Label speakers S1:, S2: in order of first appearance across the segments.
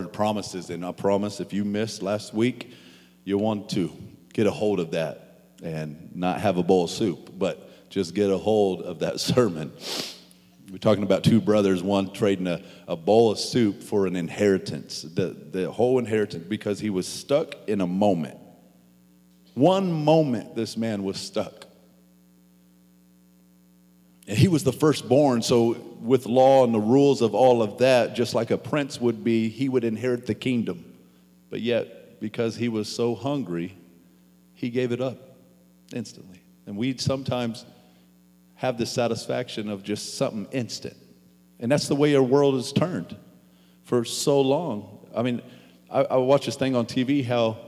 S1: the promises. And I promise if you missed last week, you want to get a hold of that and not have a bowl of soup, but just get a hold of that sermon. We're talking about two brothers, one trading a, a bowl of soup for an inheritance, the, the whole inheritance, because he was stuck in a moment. One moment, this man was stuck. And he was the firstborn, so with law and the rules of all of that, just like a prince would be, he would inherit the kingdom. But yet, because he was so hungry, he gave it up instantly. And we sometimes have the satisfaction of just something instant. And that's the way our world has turned for so long. I mean, I, I watched this thing on TV how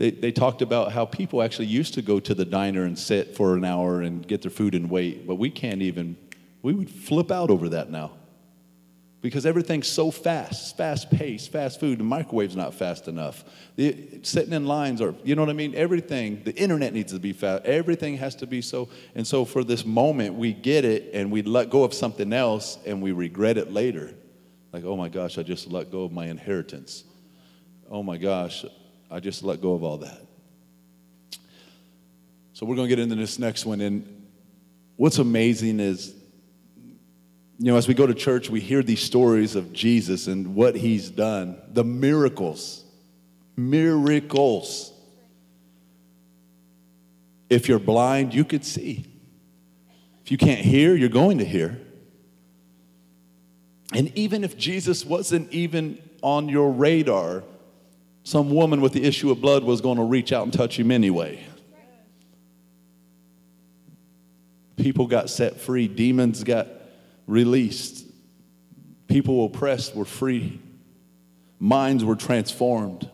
S1: they, they talked about how people actually used to go to the diner and sit for an hour and get their food and wait, but we can't even, we would flip out over that now because everything's so fast, fast paced, fast food. The microwave's not fast enough. The, sitting in lines, or you know what I mean. Everything. The internet needs to be fast. Everything has to be so. And so, for this moment, we get it, and we let go of something else, and we regret it later. Like, oh my gosh, I just let go of my inheritance. Oh my gosh, I just let go of all that. So, we're going to get into this next one. And what's amazing is, you know, as we go to church, we hear these stories of Jesus and what he's done, the miracles. Miracles. If you're blind, you could see. If you can't hear, you're going to hear. And even if Jesus wasn't even on your radar, some woman with the issue of blood was going to reach out and touch him anyway. People got set free, demons got released, people oppressed were free, minds were transformed.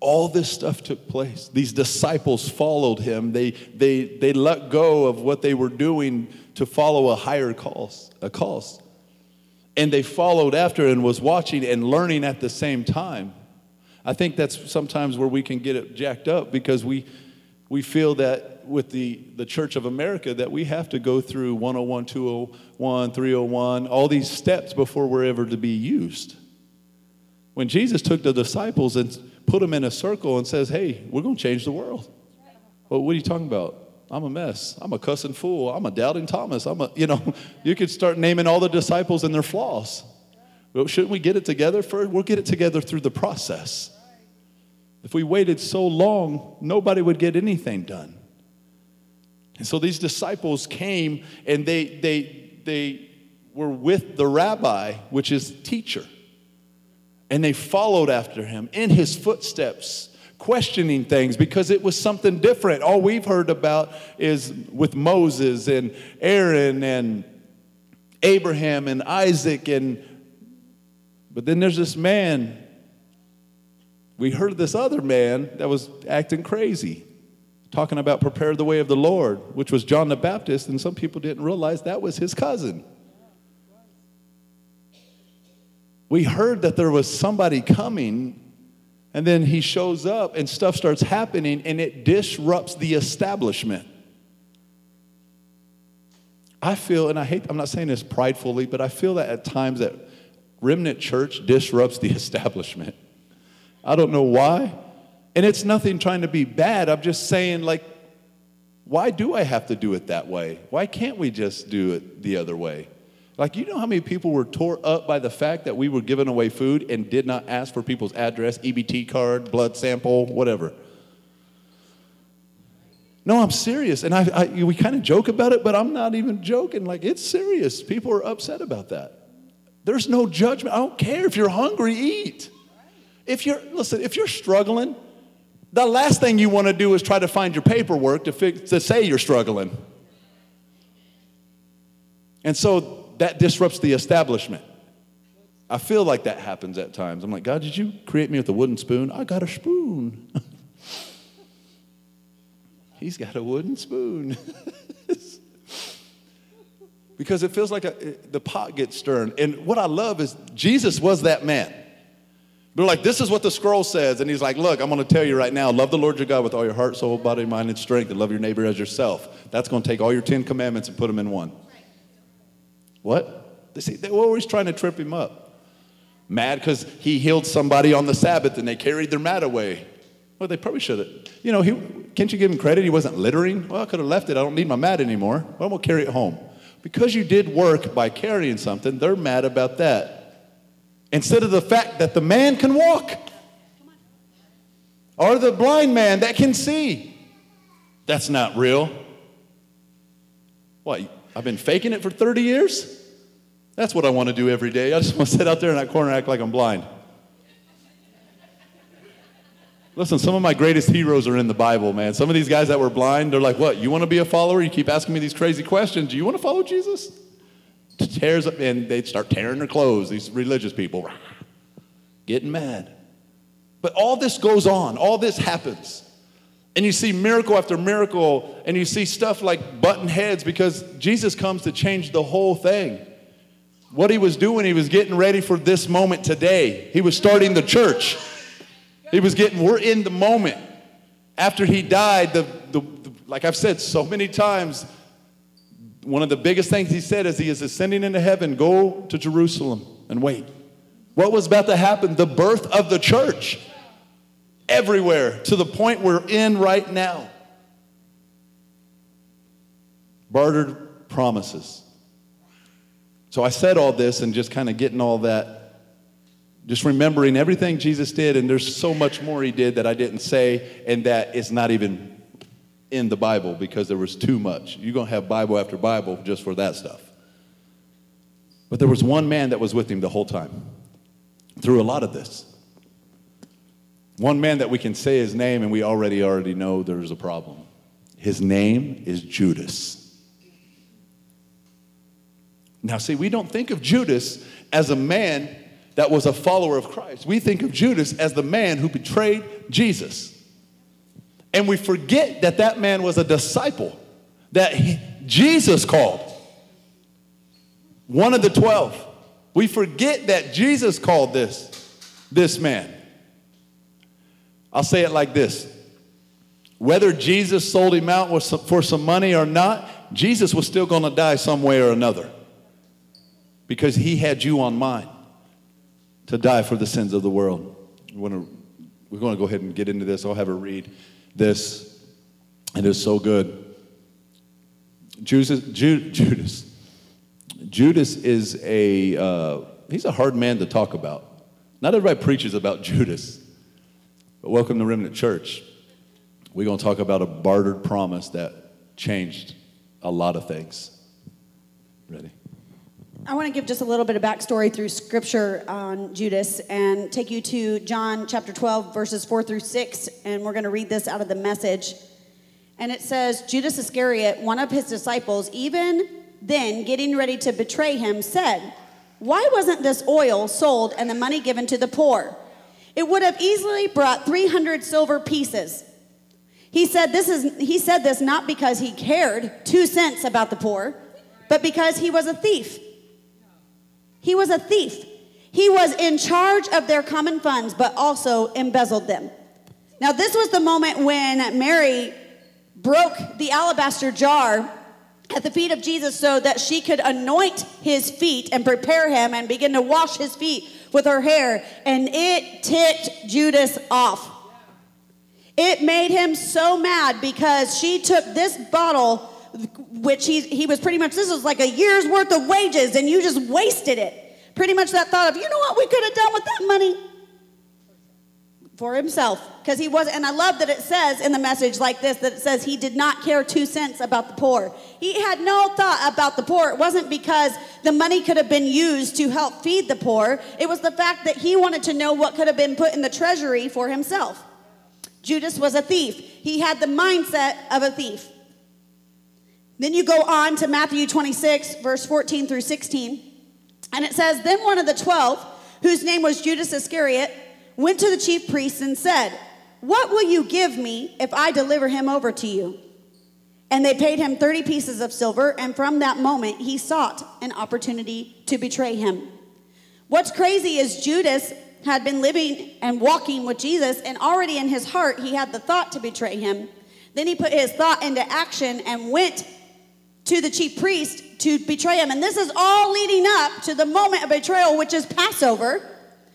S1: All this stuff took place. These disciples followed him. They, they, they let go of what they were doing to follow a higher cause, a cause and they followed after and was watching and learning at the same time. I think that's sometimes where we can get it jacked up because we we feel that with the, the Church of America that we have to go through 101, 201, 301, all these steps before we're ever to be used. When Jesus took the disciples and put them in a circle and says, Hey, we're going to change the world. Well, what are you talking about? I'm a mess. I'm a cussing fool. I'm a doubting Thomas. I'm a, you know, you could start naming all the disciples and their flaws. Well, shouldn't we get it together first? We'll get it together through the process. If we waited so long, nobody would get anything done. And so these disciples came and they, they, they were with the rabbi, which is teacher. And they followed after him in his footsteps questioning things because it was something different. All we've heard about is with Moses and Aaron and Abraham and Isaac and but then there's this man we heard this other man that was acting crazy talking about prepare the way of the Lord which was John the Baptist and some people didn't realize that was his cousin we heard that there was somebody coming and then he shows up and stuff starts happening and it disrupts the establishment. I feel, and I hate, I'm not saying this pridefully, but I feel that at times that Remnant Church disrupts the establishment. I don't know why. And it's nothing trying to be bad. I'm just saying, like, why do I have to do it that way? Why can't we just do it the other way? Like, you know how many people were tore up by the fact that we were giving away food and did not ask for people's address, EBT card, blood sample, whatever? No, I'm serious. And I, I we kind of joke about it, but I'm not even joking. Like, it's serious. People are upset about that. There's no judgment. I don't care if you're hungry, eat. If you're, listen, if you're struggling, the last thing you want to do is try to find your paperwork to, fix, to say you're struggling. And so that disrupts the establishment. I feel like that happens at times. I'm like, God, did you create me with a wooden spoon? I got a spoon. He's got a wooden spoon. because it feels like a, the pot gets stirred. And what I love is Jesus was that man. They're like, this is what the scroll says. And he's like, look, I'm going to tell you right now love the Lord your God with all your heart, soul, body, mind, and strength, and love your neighbor as yourself. That's going to take all your 10 commandments and put them in one. What? They say, they're always trying to trip him up. Mad because he healed somebody on the Sabbath and they carried their mat away. Well, they probably should have. You know, he, can't you give him credit? He wasn't littering. Well, I could have left it. I don't need my mat anymore. Well, going to carry it home. Because you did work by carrying something, they're mad about that. Instead of the fact that the man can walk or the blind man that can see. That's not real. What? I've been faking it for 30 years? That's what I want to do every day. I just want to sit out there in that corner and act like I'm blind. Listen, some of my greatest heroes are in the Bible, man. Some of these guys that were blind, they're like, What? You want to be a follower? You keep asking me these crazy questions. Do you want to follow Jesus? Tears up, and they'd start tearing their clothes, these religious people, getting mad. But all this goes on, all this happens. And you see miracle after miracle, and you see stuff like button heads because Jesus comes to change the whole thing. What he was doing, he was getting ready for this moment today. He was starting the church. He was getting, we're in the moment. After he died, the, the, the, like I've said so many times, one of the biggest things he said as he is ascending into heaven go to Jerusalem and wait. What was about to happen? The birth of the church everywhere to the point we're in right now. Bartered promises. So I said all this and just kind of getting all that just remembering everything Jesus did, and there's so much more he did that I didn't say, and that is not even in the Bible because there was too much. You're going to have Bible after Bible just for that stuff. But there was one man that was with him the whole time through a lot of this. One man that we can say his name and we already already know there's a problem. His name is Judas. Now, see, we don't think of Judas as a man that was a follower of Christ. We think of Judas as the man who betrayed Jesus. And we forget that that man was a disciple that he, Jesus called. One of the 12. We forget that Jesus called this this man. I'll say it like this. Whether Jesus sold him out for some money or not, Jesus was still going to die some way or another because he had you on mind to die for the sins of the world. We're going to go ahead and get into this. I'll have a read this. It is so good. Judas, Judas, Judas is a, uh, he's a hard man to talk about. Not everybody preaches about Judas. But welcome to Remnant Church. We're going to talk about a bartered promise that changed a lot of things. Ready?
S2: I want to give just a little bit of backstory through scripture on Judas and take you to John chapter 12, verses 4 through 6. And we're going to read this out of the message. And it says Judas Iscariot, one of his disciples, even then getting ready to betray him, said, Why wasn't this oil sold and the money given to the poor? It would have easily brought 300 silver pieces. He said, this is, he said this not because he cared two cents about the poor, but because he was a thief. He was a thief. He was in charge of their common funds, but also embezzled them. Now, this was the moment when Mary broke the alabaster jar at the feet of Jesus so that she could anoint his feet and prepare him and begin to wash his feet with her hair. And it ticked Judas off. It made him so mad because she took this bottle which he, he was pretty much, this was like a year's worth of wages, and you just wasted it. Pretty much that thought of, you know what we could have done with that money? For himself. Because he was, and I love that it says in the message like this that it says he did not care two cents about the poor. He had no thought about the poor. It wasn't because the money could have been used to help feed the poor, it was the fact that he wanted to know what could have been put in the treasury for himself. Judas was a thief, he had the mindset of a thief. Then you go on to Matthew 26, verse 14 through 16. And it says, Then one of the twelve, whose name was Judas Iscariot, went to the chief priests and said, What will you give me if I deliver him over to you? And they paid him 30 pieces of silver, and from that moment he sought an opportunity to betray him. What's crazy is Judas had been living and walking with Jesus, and already in his heart he had the thought to betray him. Then he put his thought into action and went to the chief priest to betray him. And this is all leading up to the moment of betrayal, which is Passover.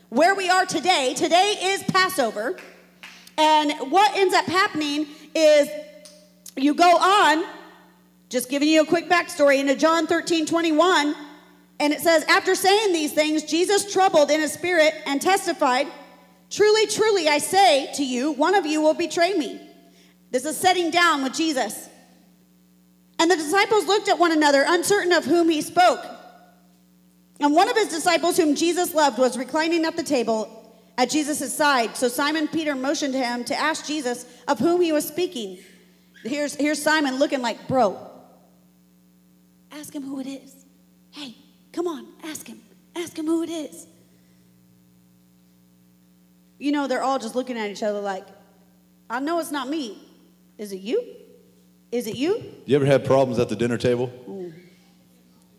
S2: where we are today. Today is Passover. And what ends up happening is you go on, just giving you a quick backstory, into John 13 21. And it says, After saying these things, Jesus troubled in his spirit and testified, Truly, truly, I say to you, one of you will betray me. This is setting down with Jesus. And the disciples looked at one another, uncertain of whom he spoke. And one of his disciples, whom Jesus loved, was reclining at the table at Jesus' side. So Simon Peter motioned to him to ask Jesus of whom he was speaking. Here's, here's Simon looking like, Bro, ask him who it is. Hey, come on, ask him. Ask him who it is. You know, they're all just looking at each other like, I know it's not me. Is it you? Is it you?
S1: You ever had problems at the dinner table?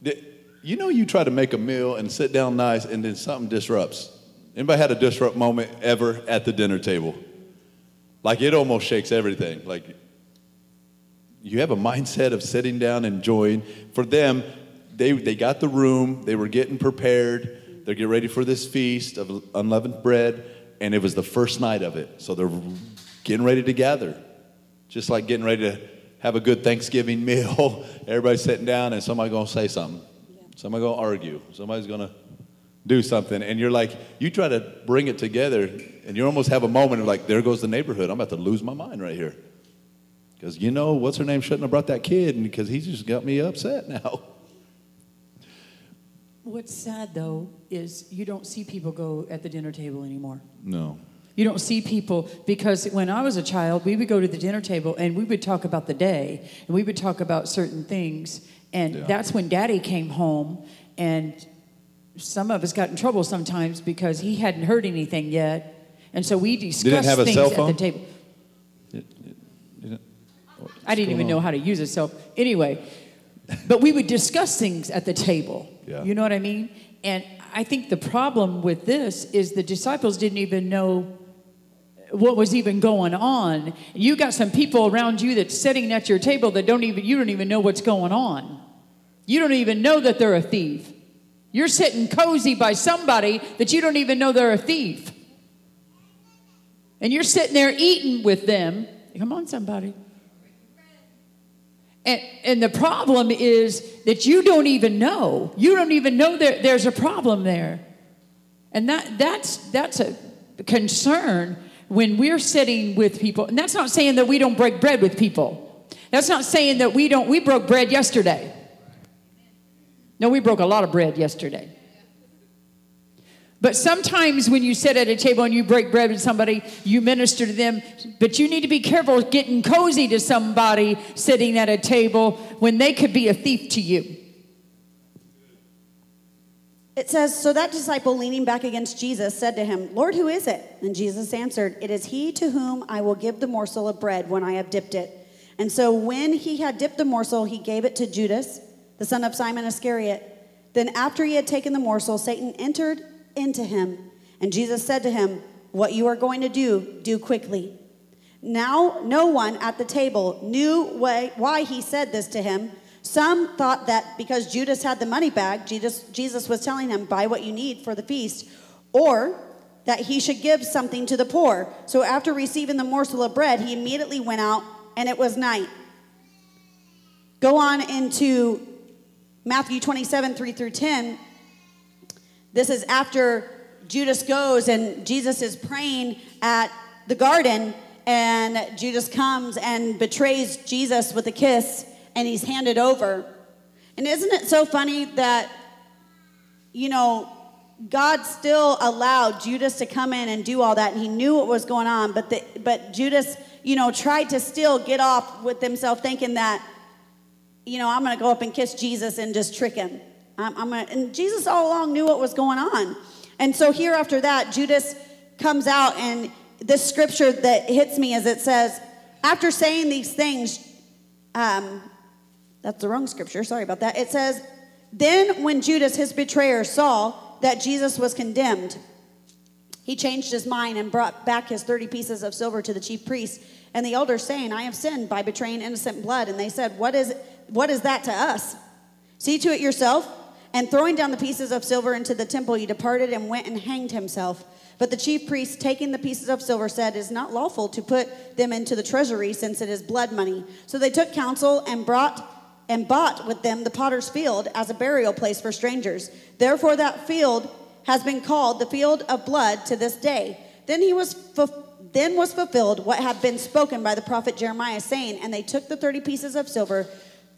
S1: Did- You know, you try to make a meal and sit down nice, and then something disrupts. Anybody had a disrupt moment ever at the dinner table? Like it almost shakes everything. Like you have a mindset of sitting down, and enjoying. For them, they they got the room, they were getting prepared, they're getting ready for this feast of unleavened bread, and it was the first night of it. So they're getting ready to gather. Just like getting ready to have a good Thanksgiving meal. Everybody's sitting down and somebody's gonna say something. Somebody's gonna argue. Somebody's gonna do something. And you're like, you try to bring it together, and you almost have a moment of like, there goes the neighborhood. I'm about to lose my mind right here. Because you know, what's her name shouldn't have brought that kid, because he's just got me upset now.
S3: What's sad though is you don't see people go at the dinner table anymore.
S1: No.
S3: You don't see people because when I was a child, we would go to the dinner table and we would talk about the day and we would talk about certain things. And
S1: Yeah.
S3: that's when daddy came home and some of us got in trouble sometimes because he hadn't heard anything yet. And so we discussed
S1: have a
S3: things
S1: cell
S3: at the table. I didn't even know how to use it. So anyway, but we would discuss things at the table.
S1: Yeah.
S3: You know what I mean? And I think the problem with this is the disciples didn't even know what was even going on. You got some people around you that's sitting at your table that don't even you don't even know what's going on. You don't even know that they're a thief. You're sitting cozy by somebody that you don't even know they're a thief. And you're sitting there eating with them. Come on, somebody. And, and the problem is that you don't even know. You don't even know there, there's a problem there. And that, that's, that's a concern when we're sitting with people. And that's not saying that we don't break bread with people. That's not saying that we don't, we broke bread yesterday. No, we broke a lot of bread yesterday. But sometimes when you sit at a table and you break bread with somebody, you minister to them. But you need to be careful getting cozy to somebody sitting at a table when they could be a thief to you.
S2: It says, So that disciple, leaning back against Jesus, said to him, Lord, who is it? And Jesus answered, It is he to whom I will give the morsel of bread when I have dipped it. And so when he had dipped the morsel, he gave it to Judas, the son of Simon Iscariot. Then after he had taken the morsel, Satan entered into him. And Jesus said to him, What you are going to do, do quickly. Now, no one at the table knew why, he said this to him. Some thought that because Judas had the money bag, Jesus, Jesus was telling him, Buy what you need for the feast, or that he should give something to the poor. So after receiving the morsel of bread, he immediately went out, and it was night. Go on into Matthew 27 3 through 10. This is after Judas goes and Jesus is praying at the garden, and Judas comes and betrays Jesus with a kiss, and he's handed over. And isn't it so funny that, you know, God still allowed Judas to come in and do all that, and he knew what was going on, but, the, but Judas, you know, tried to still get off with himself thinking that, you know, I'm going to go up and kiss Jesus and just trick him. I'm, I'm gonna, and Jesus all along knew what was going on. And so here after that, Judas comes out, and this scripture that hits me as it says, after saying these things, um, that's the wrong scripture, sorry about that. It says, Then when Judas, his betrayer, saw that Jesus was condemned, he changed his mind and brought back his 30 pieces of silver to the chief priests and the elders, saying, I have sinned by betraying innocent blood. And they said, What is, what is that to us? See to it yourself. And throwing down the pieces of silver into the temple, he departed and went and hanged himself. But the chief priests, taking the pieces of silver, said, It is not lawful to put them into the treasury, since it is blood money. So they took counsel and brought and bought with them the potter's field as a burial place for strangers. Therefore, that field has been called the field of blood to this day. Then he was fu- then was fulfilled what had been spoken by the prophet Jeremiah, saying, And they took the thirty pieces of silver,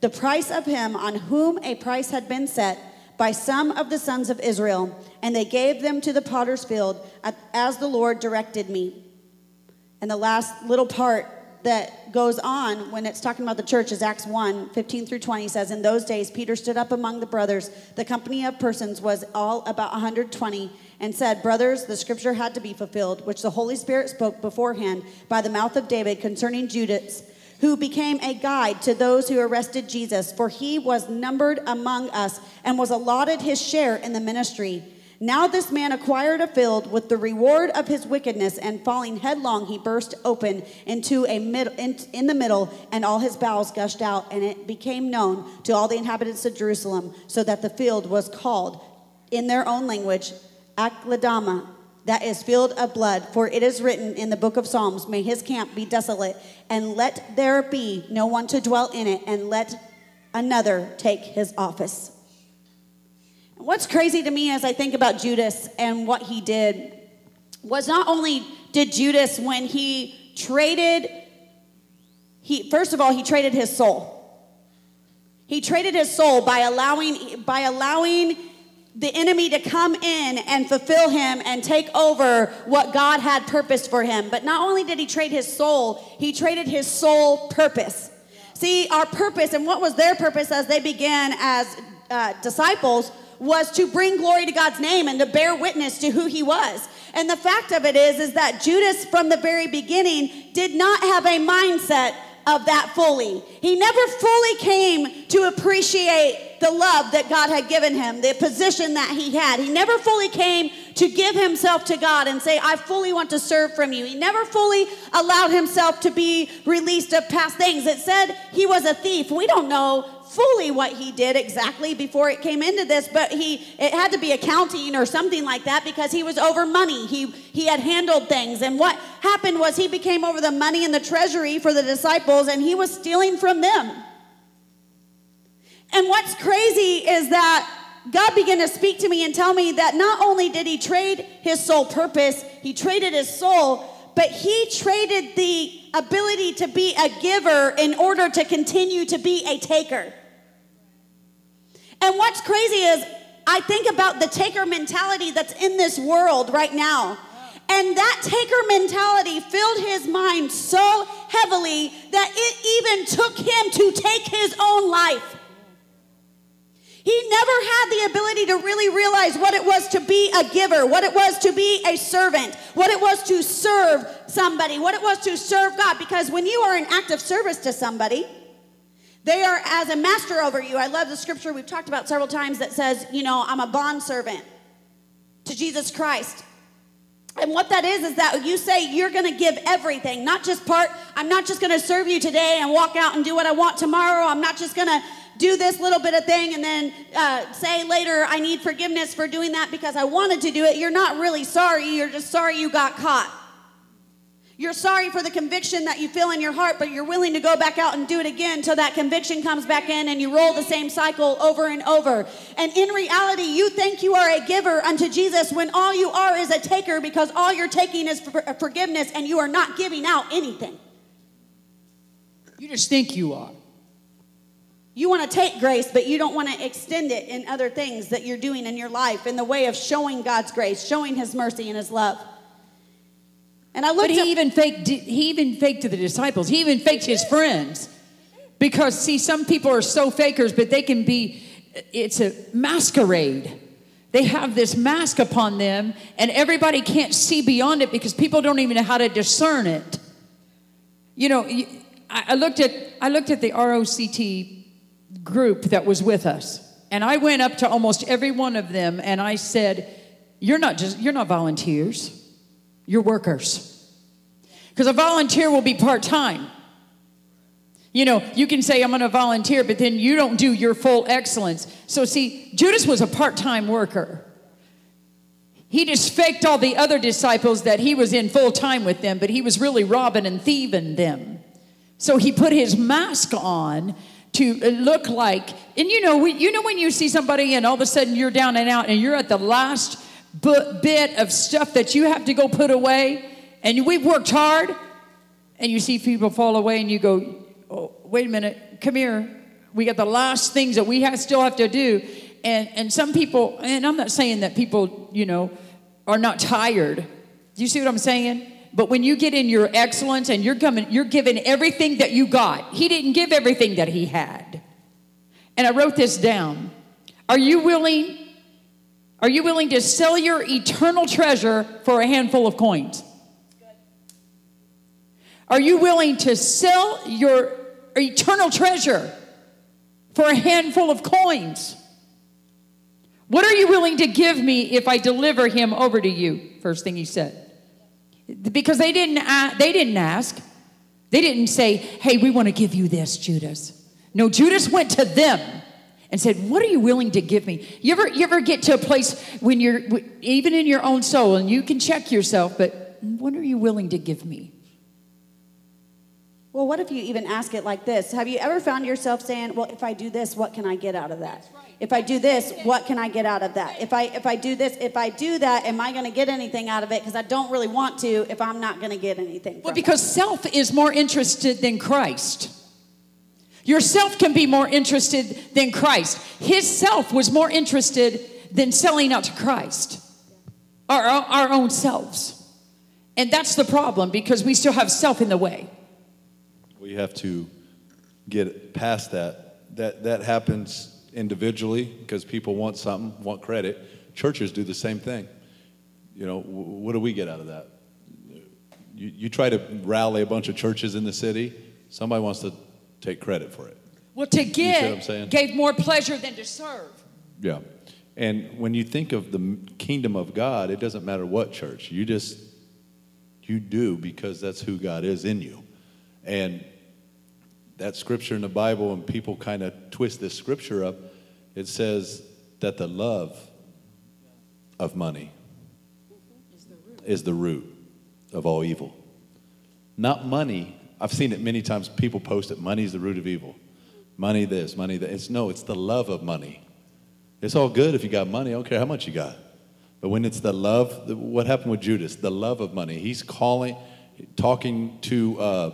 S2: the price of him on whom a price had been set by some of the sons of Israel, and they gave them to the potter's field as the Lord directed me. And the last little part that goes on when it's talking about the church is Acts 1 15 through 20 says, In those days, Peter stood up among the brothers. The company of persons was all about 120 and said, Brothers, the scripture had to be fulfilled, which the Holy Spirit spoke beforehand by the mouth of David concerning Judas, who became a guide to those who arrested Jesus, for he was numbered among us and was allotted his share in the ministry. Now this man acquired a field with the reward of his wickedness, and falling headlong, he burst open into a in, in, the middle, and all his bowels gushed out, and it became known to all the inhabitants of Jerusalem, so that the field was called in their own language Akeldama, that is field of blood. For it is written in the book of Psalms, May his camp be desolate, and let there be no one to dwell in it, and let another take his office. What's crazy to me as I think about Judas and what he did was not only did Judas, when he traded, he first of all, he traded his soul. He traded his soul by allowing, by allowing the enemy to come in and fulfill him and take over what God had purposed for him. But not only did he trade his soul, he traded his soul purpose. See, our purpose and what was their purpose as they began as uh, disciples was to bring glory to God's name and to bear witness to who he was. And the fact of it is is that Judas from the very beginning did not have a mindset of that fully. He never fully came to appreciate the love that God had given him, the position that he had. He never fully came to give himself to God and say, I fully want to serve from you. He never fully allowed himself to be released of past things. It said he was a thief. We don't know fully what he did exactly before it came into this, but he it had to be accounting or something like that because he was over money. He he had handled things. And what happened was he became over the money in the treasury for the disciples and he was stealing from them. And what's crazy is that God began to speak to me and tell me that not only did he trade his soul purpose, he traded his soul, but he traded the ability to be a giver in order to continue to be a taker. And what's crazy is I think about the taker mentality that's in this world right now. And that taker mentality filled his mind so heavily that it even took him to take his own life. He never had the ability to really realize what it was to be a giver, what it was to be a servant, what it was to serve somebody, what it was to serve God. Because when you are in active service to somebody, they are as a master over you. I love the scripture we've talked about several times that says, you know, I'm a bond servant to Jesus Christ. And what that is, is that you say you're going to give everything, not just part. I'm not just going to serve you today and walk out and do what I want tomorrow. I'm not just going to do this little bit of thing and then uh, say later, I need forgiveness for doing that because I wanted to do it. You're not really sorry. You're just sorry you got caught. You're sorry for the conviction that you feel in your heart, but you're willing to go back out and do it again until that conviction comes back in and you roll the same cycle over and over. And in reality, you think you are a giver unto Jesus when all you are is a taker because all you're taking is uh, forgiveness and you are not giving out anything.
S3: You just think you are.
S2: You want to take grace, but you don't want to extend it in other things that you're doing in your life in the way of showing God's grace, showing His mercy and His love.
S3: And I looked. But he up, even faked. He even faked to the disciples. He even faked his friends, because see, some people are so fakers, but they can be. It's a masquerade. They have this mask upon them, and everybody can't see beyond it because people don't even know how to discern it. You know, I looked at I looked at the ROCT group that was with us, and I went up to almost every one of them, and I said, "You're not just you're not volunteers." Your workers. Because a volunteer will be part time. You know, you can say, I'm going to volunteer, but then you don't do your full excellence. So, see, Judas was a part time worker. He just faked all the other disciples that he was in full time with them, but he was really robbing and thieving them. So he put his mask on to uh, look like, and you know, you know when you see somebody and all of a sudden you're down and out and you're at the last bit of stuff that you have to go put away, and we've worked hard, and you see people fall away and you go, oh, wait a minute, come here. We got the last things that we have, still have to do. And, and some people, and I'm not saying that people, you know, are not tired. Do you see what I'm saying? But when you get in your excellence and you're coming, you're giving everything that you got. He didn't give everything that he had. And I wrote this down. Are you willing? Are you willing to sell your eternal treasure for a handful of coins? Are you willing to sell your eternal treasure for a handful of coins? What are you willing to give me if I deliver him over to you? First thing he said. Because they didn't, ask, they didn't ask. They didn't say, hey, we want to give you this, Judas. No, Judas went to them and said, What are you willing to give me? You ever, you ever get to a place when you're, even in your own soul, and you can check yourself, but what are you willing to give me?
S2: Well, what if you even ask it like this? Have you ever found yourself saying, Well, if I do this, what can I get out of that? If I do this, what can I get out of that? If I if I do this, if I do that, am I going to get anything out of it? Because I don't really want to if I'm not going to get anything.
S3: Well, because it. self is more interested than Christ. Yourself can be more interested than Christ. His self was more interested than selling out to Christ, our, our own selves. And that's the problem because we still have self in the way.
S1: We have to get past that. That, that happens individually because people want something, want credit. Churches do the same thing. You know, what do we get out of that? You, you try to rally a bunch of churches in the city, somebody wants to take credit for it.
S3: Well, to give gave more pleasure than to serve.
S1: Yeah. And when you think of the kingdom of God, it doesn't matter what church. You just, you do because that's who God is in you. And that scripture in the Bible, and people kind of twist this scripture up, it says that the love of money is the root of all evil. Not money. I've seen it many times. People post it money is the root of evil. Money this, money that. It's no, it's the love of money. It's all good if you got money. I don't care how much you got. But when it's the love, what happened with Judas? The love of money. He's calling, talking to uh,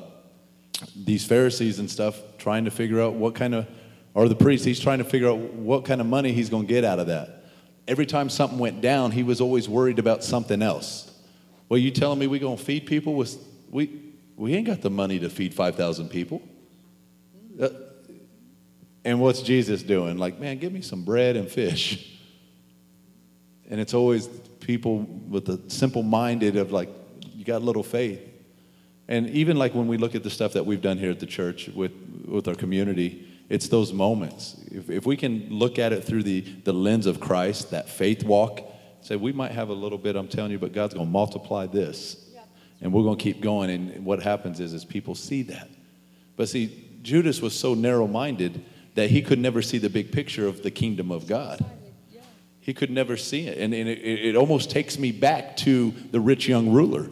S1: these Pharisees and stuff, trying to figure out what kind of, or the priests, he's trying to figure out what kind of money he's going to get out of that. Every time something went down, he was always worried about something else. Well, you telling me we're going to feed people with, we, we ain't got the money to feed 5,000 people. Uh, and what's Jesus doing? Like, man, give me some bread and fish. And it's always people with the simple minded of like, you got a little faith. And even like when we look at the stuff that we've done here at the church with, with our community, it's those moments. If, if we can look at it through the, the lens of Christ, that faith walk, say, we might have a little bit, I'm telling you, but God's going to multiply this. And we're going to keep going. And what happens is, is people see that. But see, Judas was so narrow minded that he could never see the big picture of the kingdom of God. He could never see it. And, and it, it almost takes me back to the rich young ruler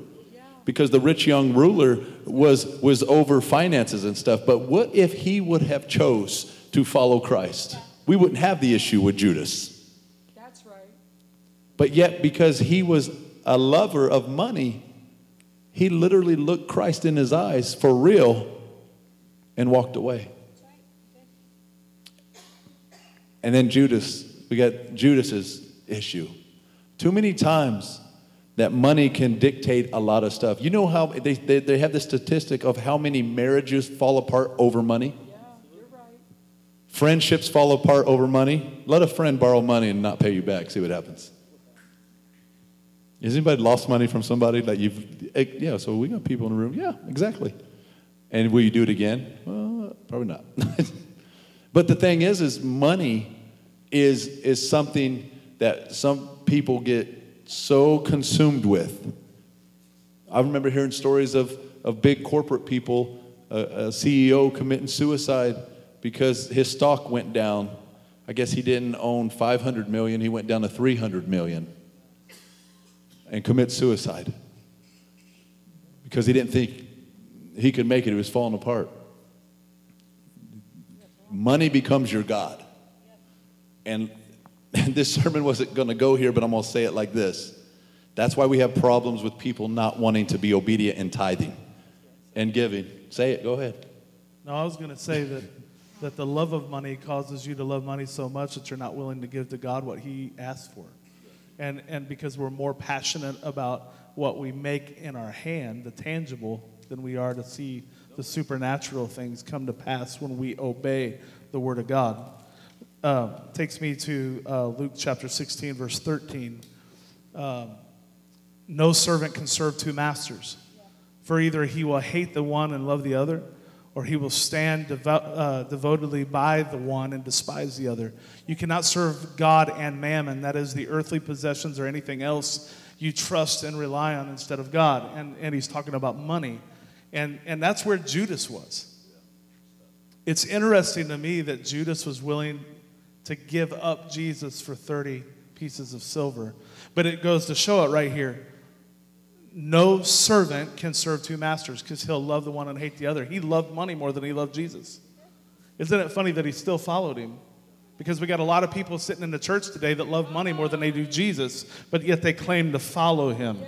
S1: because the rich young ruler was, was over finances and stuff. But what if he would have chose to follow Christ? We wouldn't have the issue with Judas.
S3: That's right.
S1: But yet, because he was a lover of money, he literally looked Christ in his eyes for real and walked away. And then Judas, we got Judas's issue. Too many times that money can dictate a lot of stuff. You know how they, they, they have the statistic of how many marriages fall apart over money?
S3: Yeah, you're right.
S1: Friendships fall apart over money. Let a friend borrow money and not pay you back. See what happens. Has anybody lost money from somebody that you've, eh, yeah, so we got people in the room. Yeah, exactly. And will you do it again? Well, probably not. but the thing is, is money is, is something that some people get so consumed with. I remember hearing stories of, of big corporate people a, a CEO committing suicide because his stock went down. I guess he didn't own 500 million, he went down to 300 million and commit suicide because he didn't think he could make it. He was falling apart. Money becomes your God. And, and this sermon wasn't going to go here, but I'm going to say it like this. That's why we have problems with people not wanting to be obedient in tithing and giving. Say it, go ahead.
S4: No, I was going to say that, that the love of money causes you to love money so much that you're not willing to give to God what He asks for. And, and because we're more passionate about what we make in our hand, the tangible, than we are to see the supernatural things come to pass when we obey the Word of God. Uh, takes me to uh, Luke chapter 16, verse 13. Um, no servant can serve two masters, for either he will hate the one and love the other, or he will stand devo- uh, devotedly by the one and despise the other. You cannot serve God and mammon, that is, the earthly possessions or anything else you trust and rely on instead of God. And, and he's talking about money. And, and that's where Judas was. It's interesting to me that Judas was willing to give up Jesus for 30 pieces of silver. But it goes to show it right here. No servant can serve two masters because he'll love the one and hate the other. He loved money more than he loved Jesus. Isn't it funny that he still followed him? Because we got a lot of people sitting in the church today that love money more than they do Jesus, but yet they claim to follow him.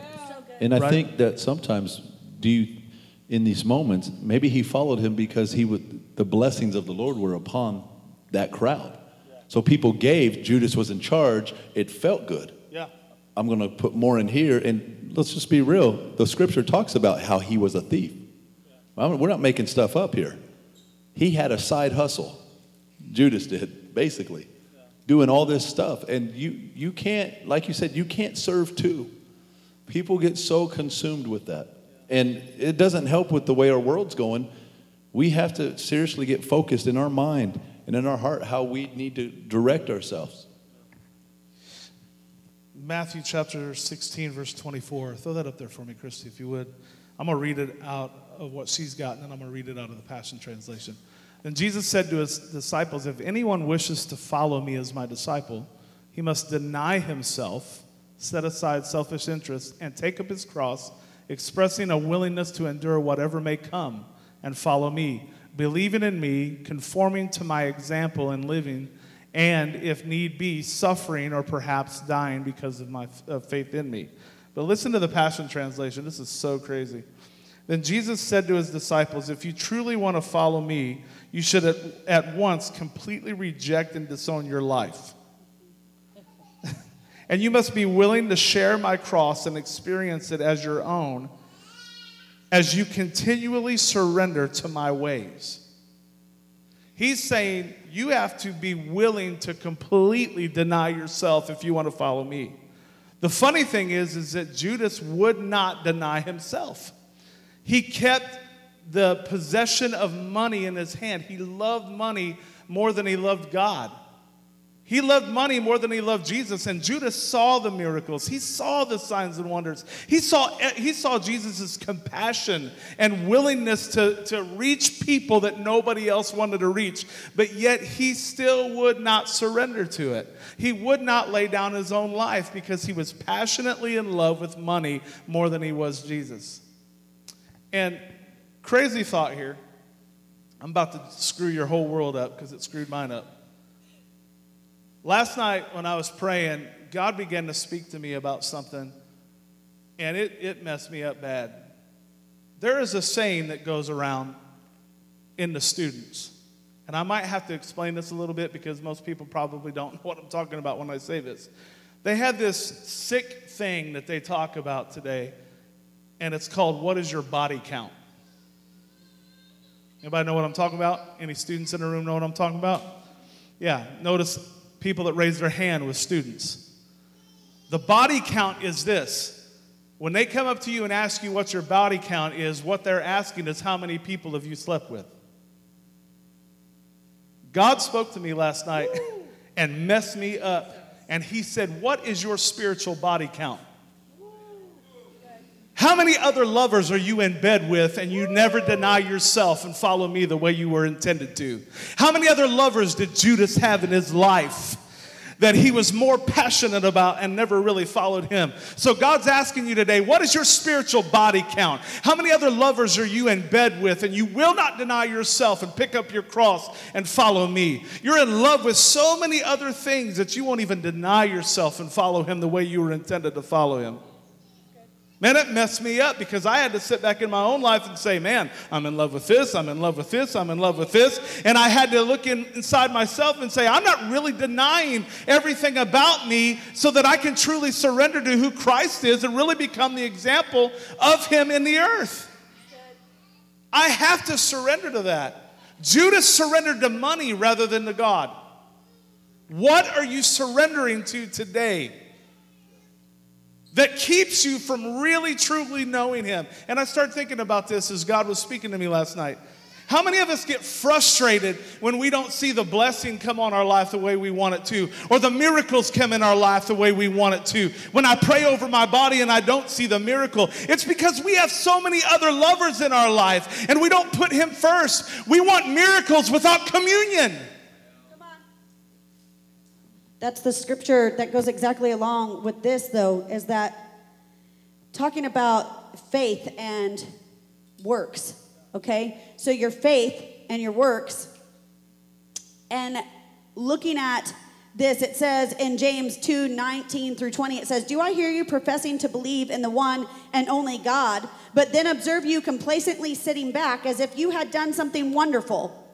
S1: And I
S4: Right.
S1: think that sometimes, do you, in these moments, maybe he followed him because he would, the blessings of the Lord were upon that crowd. So people gave, Judas was in charge, it felt good. I'm going to put more in here. And let's just be real. The scripture talks about how he was a thief. We're not making stuff up here. He had a side hustle. Judas did, basically, doing all this stuff. And you, you can't, like you said, you can't serve two. People get so consumed with that. And it doesn't help with the way our world's going. We have to seriously get focused in our mind and in our heart how we need to direct ourselves.
S4: Matthew chapter 16, verse 24. Throw that up there for me, Christy, if you would. I'm going to read it out of what she's got, and then I'm going to read it out of the Passion Translation. Then Jesus said to his disciples, If anyone wishes to follow me as my disciple, he must deny himself, set aside selfish interests, and take up his cross, expressing a willingness to endure whatever may come, and follow me, believing in me, conforming to my example and living and if need be, suffering or perhaps dying because of my uh, faith in me. But listen to the Passion Translation. This is so crazy. Then Jesus said to his disciples, If you truly want to follow me, you should at, at once completely reject and disown your life. and you must be willing to share my cross and experience it as your own as you continually surrender to my ways. He's saying you have to be willing to completely deny yourself if you want to follow me. The funny thing is is that Judas would not deny himself. He kept the possession of money in his hand. He loved money more than he loved God. He loved money more than he loved Jesus, and Judas saw the miracles. He saw the signs and wonders. He saw, he saw Jesus' compassion and willingness to, to reach people that nobody else wanted to reach, but yet he still would not surrender to it. He would not lay down his own life because he was passionately in love with money more than he was Jesus. And crazy thought here. I'm about to screw your whole world up because it screwed mine up. Last night, when I was praying, God began to speak to me about something, and it, it messed me up bad. There is a saying that goes around in the students, and I might have to explain this a little bit because most people probably don't know what I'm talking about when I say this. They have this sick thing that they talk about today, and it's called What is Your Body Count? Anybody know what I'm talking about? Any students in the room know what I'm talking about? Yeah, notice people that raise their hand with students. The body count is this. When they come up to you and ask you what your body count is, what they're asking is how many people have you slept with? God spoke to me last night and messed me up. And He said, What is your spiritual body count? How many other lovers are you in bed with and you never deny yourself and follow me the way you were intended to? How many other lovers did Judas have in his life? that he was more passionate about and never really followed him. So God's asking you today, what is your spiritual body count? How many other lovers are you in bed with and you will not deny yourself and pick up your cross and follow me? You're in love with so many other things that you won't even deny yourself and follow him the way you were intended to follow him. Man, it messed me up because I had to sit back in my own life and say, man, I'm in love with this, I'm in love with this, I'm in love with this. And I had to look in, inside myself and say, I'm not really denying everything about me so that I can truly surrender to who Christ is and really become the example of Him in the earth. I have to surrender to that. Judas surrendered to money rather than to God. What are you surrendering to today? That keeps you from really truly knowing Him. And I started thinking about this as God was speaking to me last night. How many of us get frustrated when we don't see the blessing come on our life the way we want it to, or the miracles come in our life the way we want it to? When I pray over my body and I don't see the miracle, it's because we have so many other lovers in our life and we don't put Him first. We want miracles without communion.
S2: That's the scripture that goes exactly along with this, though, is that talking about faith and works, okay? So your faith and your works, and looking at this, it says in James 2 19 through 20, it says, Do I hear you professing to believe in the one and only God, but then observe you complacently sitting back as if you had done something wonderful?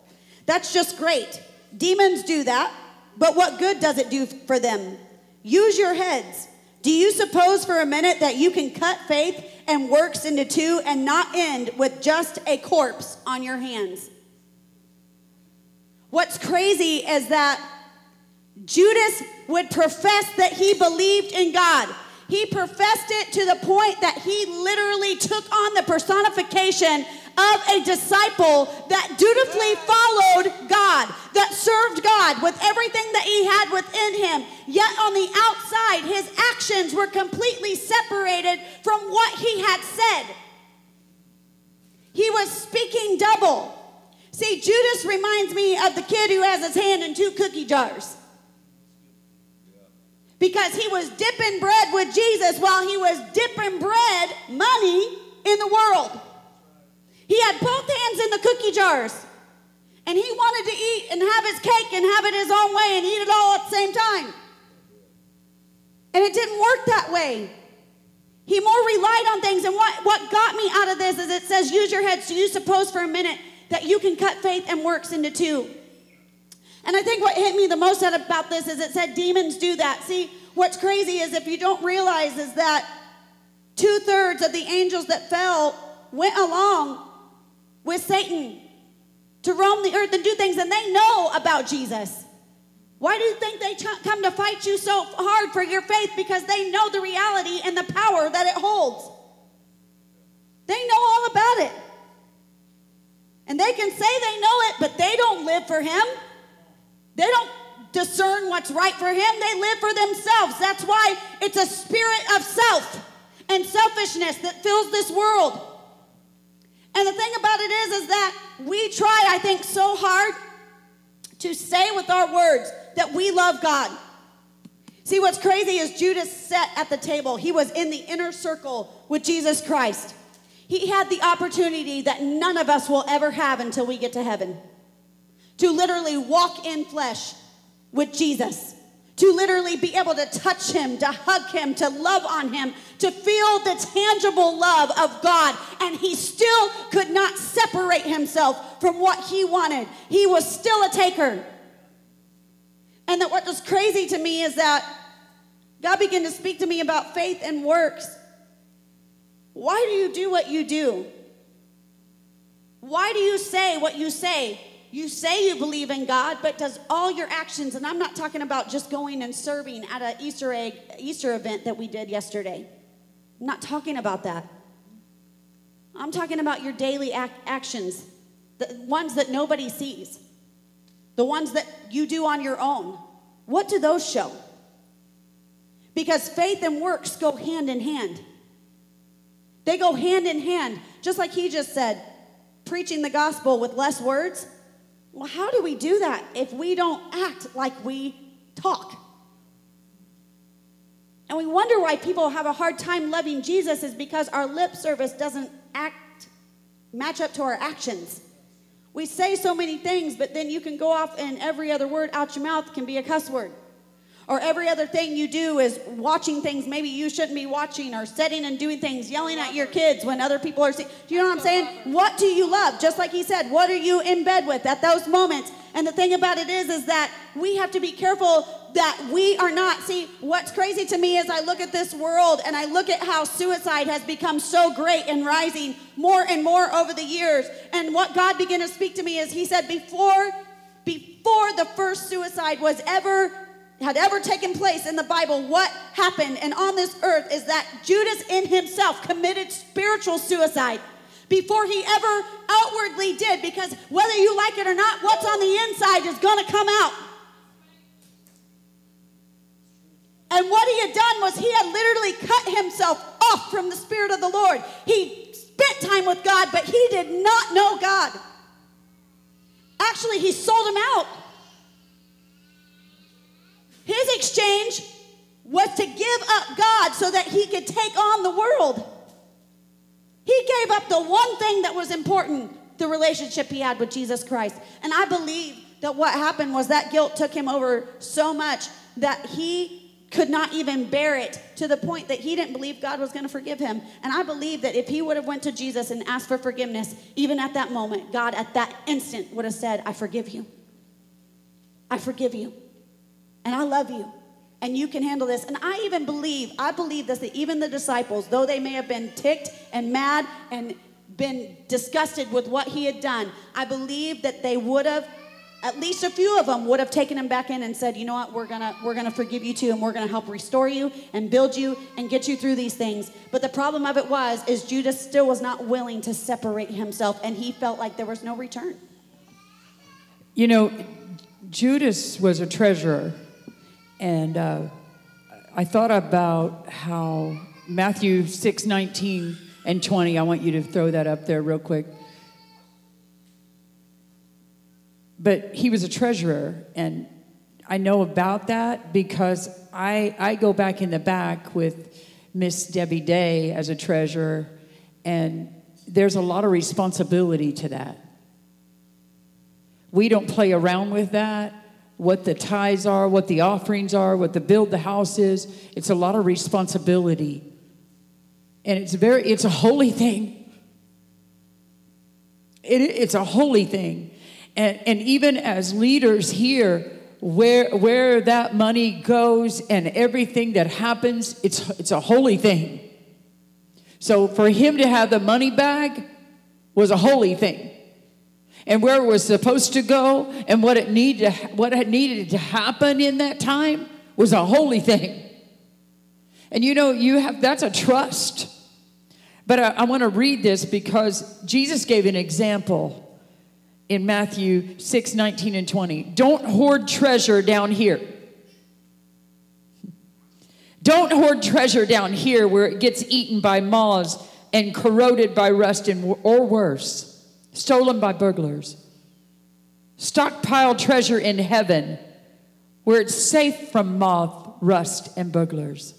S2: That's just great. Demons do that. But what good does it do for them? Use your heads. Do you suppose for a minute that you can cut faith and works into two and not end with just a corpse on your hands? What's crazy is that Judas would profess that he believed in God. He professed it to the point that he literally took on the personification of a disciple that dutifully followed God, that served God with everything that he had within him. Yet on the outside, his actions were completely separated from what he had said. He was speaking double. See, Judas reminds me of the kid who has his hand in two cookie jars. Because he was dipping bread with Jesus while he was dipping bread, money, in the world. He had both hands in the cookie jars. And he wanted to eat and have his cake and have it his own way and eat it all at the same time. And it didn't work that way. He more relied on things. And what, what got me out of this is it says, use your head. So you suppose for a minute that you can cut faith and works into two. And I think what hit me the most about this is it said demons do that. See, what's crazy is if you don't realize is that two thirds of the angels that fell went along with Satan to roam the earth and do things, and they know about Jesus. Why do you think they ch- come to fight you so hard for your faith? Because they know the reality and the power that it holds. They know all about it. And they can say they know it, but they don't live for Him. They don't discern what's right for Him. They live for themselves. That's why it's a spirit of self and selfishness that fills this world. And the thing about it is, is that we try, I think, so hard to say with our words that we love God. See, what's crazy is Judas sat at the table. He was in the inner circle with Jesus Christ. He had the opportunity that none of us will ever have until we get to heaven to literally walk in flesh with Jesus to literally be able to touch him, to hug him, to love on him, to feel the tangible love of God. And he still could not separate himself from what he wanted. He was still a taker. And that what was crazy to me is that God began to speak to me about faith and works. Why do you do what you do? Why do you say what you say? You say you believe in God, but does all your actions, and I'm not talking about just going and serving at an Easter egg Easter event that we did yesterday. I'm not talking about that. I'm talking about your daily ac- actions, the ones that nobody sees, the ones that you do on your own. What do those show? Because faith and works go hand in hand. They go hand in hand, just like he just said, preaching the gospel with less words. Well, how do we do that if we don't act like we talk? And we wonder why people have a hard time loving Jesus is because our lip service doesn't act match up to our actions. We say so many things, but then you can go off and every other word out your mouth can be a cuss word. Or every other thing you do is watching things maybe you shouldn't be watching, or setting and doing things, yelling at your kids when other people are seeing. Do you know what I'm saying? What do you love? Just like he said, what are you in bed with at those moments? And the thing about it is, is that we have to be careful that we are not. See, what's crazy to me is I look at this world and I look at how suicide has become so great and rising more and more over the years. And what God began to speak to me is He said, before, before the first suicide was ever had ever taken place in the Bible, what happened and on this earth is that Judas in himself committed spiritual suicide before he ever outwardly did, because whether you like it or not, what's on the inside is going to come out. And what he had done was he had literally cut himself off from the Spirit of the Lord. He spent time with God, but he did not know God. Actually, he sold him out. His exchange was to give up God so that he could take on the world. He gave up the one thing that was important the relationship he had with Jesus Christ. And I believe that what happened was that guilt took him over so much that he could not even bear it to the point that he didn't believe God was going to forgive him. And I believe that if he would have went to Jesus and asked for forgiveness, even at that moment, God at that instant would have said, "I forgive you. I forgive you." And I love you. And you can handle this. And I even believe, I believe this, that even the disciples, though they may have been ticked and mad and been disgusted with what he had done, I believe that they would have, at least a few of them would have taken him back in and said, you know what, we're gonna, we're gonna forgive you too, and we're gonna help restore you and build you and get you through these things. But the problem of it was, is Judas still was not willing to separate himself, and he felt like there was no return.
S3: You know, Judas was a treasurer. And uh, I thought about how Matthew 6 19 and 20, I want you to throw that up there real quick. But he was a treasurer, and I know about that because I, I go back in the back with Miss Debbie Day as a treasurer, and there's a lot of responsibility to that. We don't play around with that what the tithes are, what the offerings are, what the build the house is. It's a lot of responsibility. And it's very it's a holy thing. It, it's a holy thing. And, and even as leaders here, where, where that money goes and everything that happens, it's, it's a holy thing. So for him to have the money bag was a holy thing and where it was supposed to go and what it needed to, what needed to happen in that time was a holy thing. And you know, you have that's a trust. But I, I want to read this because Jesus gave an example in Matthew 6, 19 and 20. Don't hoard treasure down here. Don't hoard treasure down here where it gets eaten by moths and corroded by rust and, or worse stolen by burglars. Stockpile treasure in heaven where it's safe from moth, rust, and burglars.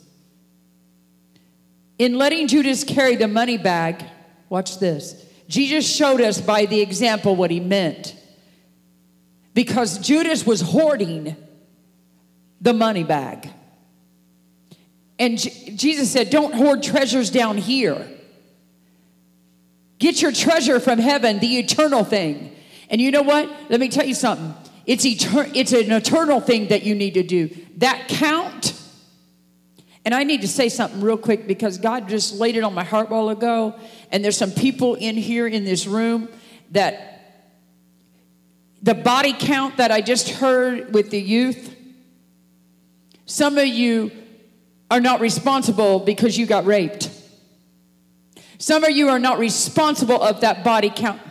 S3: In letting Judas carry the money bag, watch this. Jesus showed us by the example what he meant. Because Judas was hoarding the money bag. And J- Jesus said, Don't hoard treasures down here. Get your treasure from heaven, the eternal thing. And you know what? Let me tell you something. It's, etern- it's an eternal thing that you need to do. That count. And I need to say something real quick because God just laid it on my heart while ago. And there's some people in here in this room that the body count that I just heard with the youth, some of you are not responsible because you got raped. Some of you are not responsible of that body count.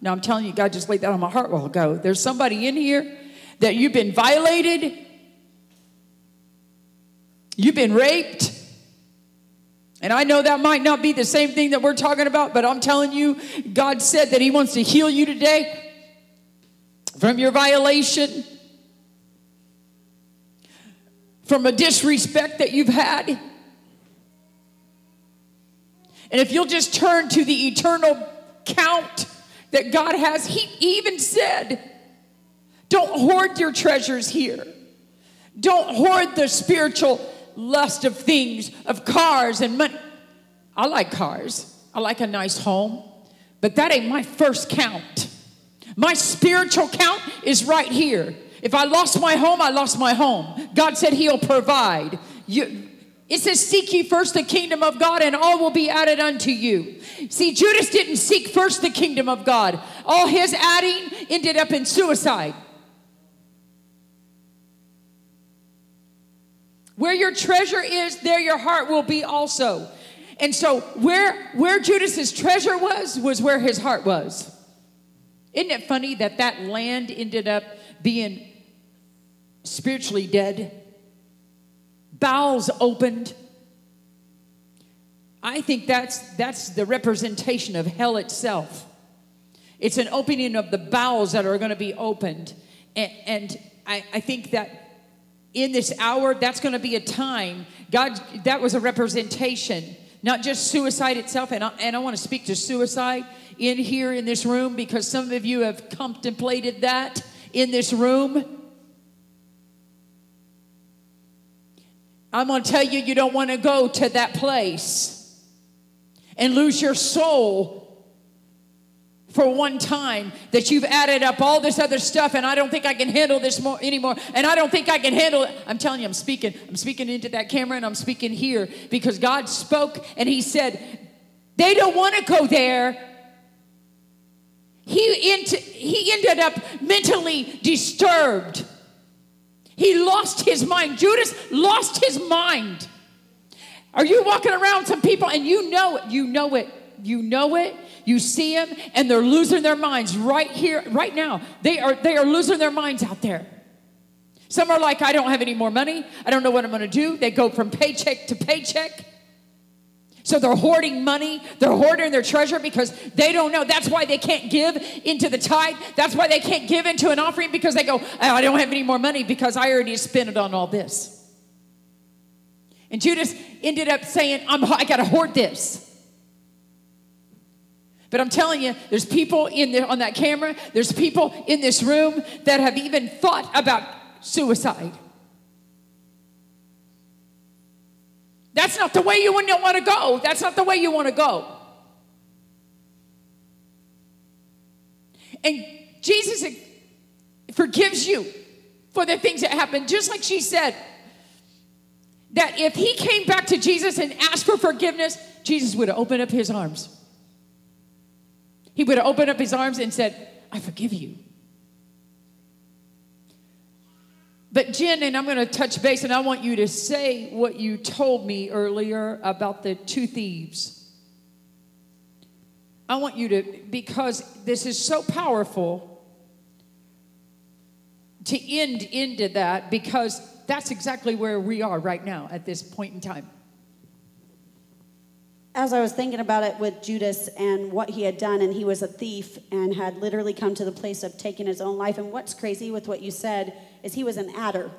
S3: Now, I'm telling you, God just laid that on my heart a while ago. There's somebody in here that you've been violated, you've been raped, And I know that might not be the same thing that we're talking about, but I'm telling you, God said that He wants to heal you today from your violation, from a disrespect that you've had. And if you'll just turn to the eternal count that God has, He even said, don't hoard your treasures here. Don't hoard the spiritual lust of things, of cars and money. I like cars, I like a nice home, but that ain't my first count. My spiritual count is right here. If I lost my home, I lost my home. God said He'll provide. You, it says, Seek ye first the kingdom of God, and all will be added unto you. See, Judas didn't seek first the kingdom of God, all his adding ended up in suicide. Where your treasure is, there your heart will be also. And so where where Judas's treasure was was where his heart was. Isn't it funny that that land ended up being spiritually dead? Bowels opened. I think that's that's the representation of hell itself. It's an opening of the bowels that are going to be opened. And, and I, I think that in this hour, that's going to be a time. God, that was a representation, not just suicide itself. And I, and I want to speak to suicide in here in this room because some of you have contemplated that in this room. I'm going to tell you, you don't want to go to that place and lose your soul for one time that you've added up all this other stuff and I don't think I can handle this more anymore and I don't think I can handle it. I'm telling you, I'm speaking. I'm speaking into that camera and I'm speaking here because God spoke and He said, they don't want to go there. He, he ended up mentally disturbed. He lost his mind. Judas lost his mind. Are you walking around some people and you know it? You know it. You know it you see them and they're losing their minds right here, right now. They are, they are losing their minds out there. Some are like, I don't have any more money. I don't know what I'm going to do. They go from paycheck to paycheck. So they're hoarding money, they're hoarding their treasure because they don't know. That's why they can't give into the tithe. That's why they can't give into an offering because they go, oh, I don't have any more money because I already spent it on all this. And Judas ended up saying, I'm, I got to hoard this. But I'm telling you, there's people in there on that camera, there's people in this room that have even thought about suicide. That's not the way you want to go. That's not the way you want to go. And Jesus forgives you for the things that happened, just like she said. That if he came back to Jesus and asked for forgiveness, Jesus would have opened up his arms. He would have opened up his arms and said, I forgive you. But Jen, and I'm going to touch base, and I want you to say what you told me earlier about the two thieves. I want you to, because this is so powerful, to end into that, because that's exactly where we are right now at this point in time
S2: as I was thinking about it with Judas and what he had done, and he was a thief and had literally come to the place of taking his own life. And what's crazy with what you said is he was an adder.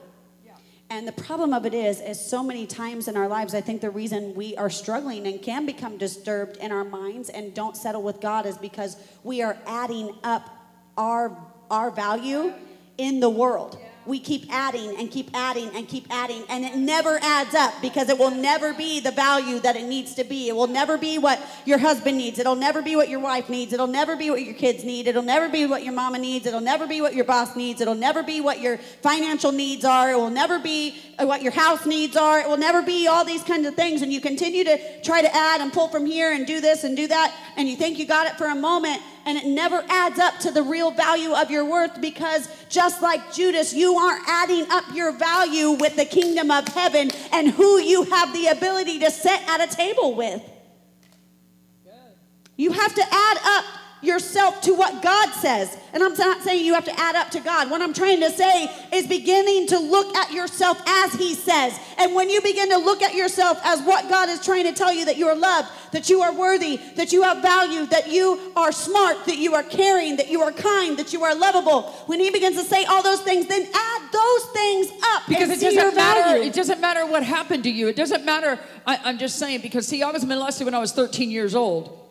S2: And the problem of it is, is so many times in our lives, I think the reason we are struggling and can become disturbed in our minds and don't settle with God is because we are adding up our our value in the world we keep adding and keep adding and keep adding, and it never adds up because it will never be the value that it needs to be. It will never be what your husband needs. It'll never be what your wife needs. It'll never be what your kids need. It'll never be what your mama needs. It'll never be what your boss needs. It'll never be what your financial needs are. It will never be what your house needs are. It will never be all these kinds of things. And you continue to try to add and pull from here and do this and do that, and you think you got it for a moment and it never adds up to the real value of your worth because just like Judas, you aren't adding up your value with the kingdom of heaven and who you have the ability to sit at a table with. You have to add up yourself to what God says. And I'm not saying you have to add up to God. What I'm trying to say is beginning to look at yourself as He says. And when you begin to look at yourself as what God is trying to tell you that you are loved, that you are worthy, that you have value, that you are smart, that you are caring, that you are kind, that you are lovable, when He begins to say all those things, then add those things up.
S3: Because it doesn't matter. It doesn't matter what happened to you. It doesn't matter. I, I'm just saying because see, I was molested when I was 13 years old,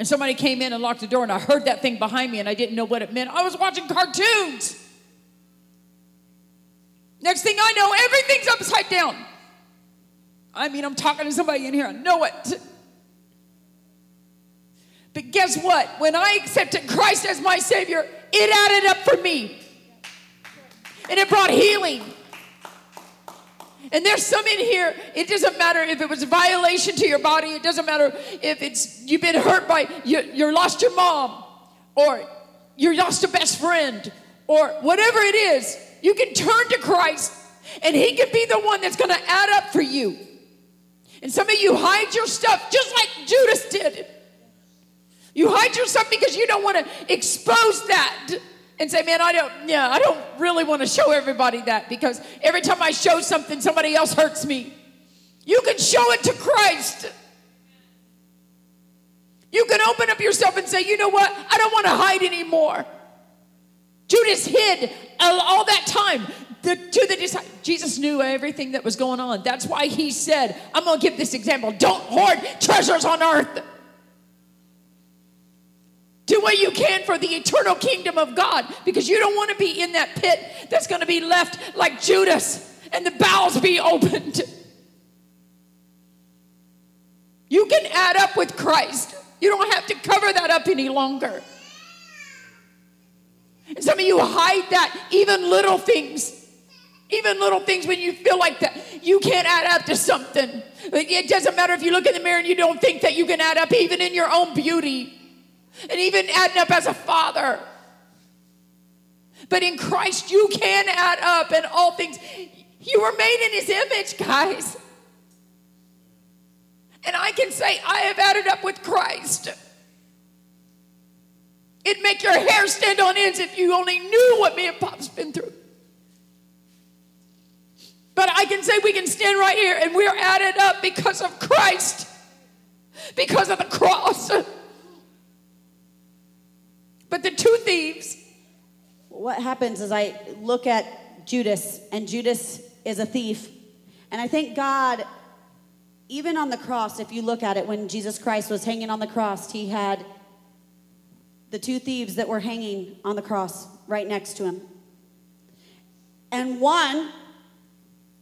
S3: and somebody came in and locked the door, and I heard that thing behind me, and I didn't know what it meant. I was watching cartoons. Next thing I know, everything's upside down. I mean, I'm talking to somebody in here. I know it. But guess what? When I accepted Christ as my Savior, it added up for me. And it brought healing. And there's some in here, it doesn't matter if it was a violation to your body, it doesn't matter if it's you've been hurt by you, you lost your mom, or you lost a best friend, or whatever it is, you can turn to Christ and He can be the one that's gonna add up for you. And some of you hide your stuff just like Judas did. You hide your stuff because you don't want to expose that and say, man, I don't, yeah, I don't really want to show everybody that because every time I show something, somebody else hurts me. You can show it to Christ. You can open up yourself and say, you know what? I don't want to hide anymore. Judas hid all that time. The, to the Jesus knew everything that was going on. That's why he said, I'm going to give this example. Don't hoard treasures on earth. Do what you can for the eternal kingdom of God because you don't want to be in that pit that's going to be left like Judas and the bowels be opened. You can add up with Christ. You don't have to cover that up any longer. And some of you hide that, even little things. Even little things when you feel like that you can't add up to something. It doesn't matter if you look in the mirror and you don't think that you can add up, even in your own beauty and even adding up as a father. But in Christ, you can add up in all things. You were made in His image, guys. And I can say, I have added up with Christ. It'd make your hair stand on ends if you only knew what me and Pop's been through. But I can say we can stand right here and we're added up because of Christ, because of the cross. But the two thieves,
S2: what happens is I look at Judas, and Judas is a thief. And I think God, even on the cross, if you look at it, when Jesus Christ was hanging on the cross, he had the two thieves that were hanging on the cross right next to him. And one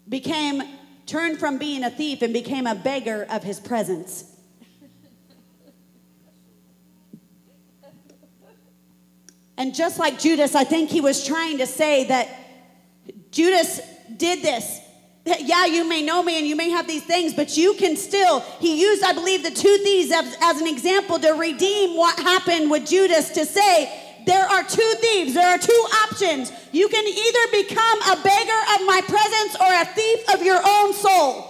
S2: became, turned from being a thief and became a beggar of his presence. And just like Judas, I think he was trying to say that Judas did this. Yeah, you may know me and you may have these things, but you can still. He used, I believe, the two thieves as, as an example to redeem what happened with Judas to say, there are two thieves, there are two options. You can either become a beggar of my presence or a thief of your own soul.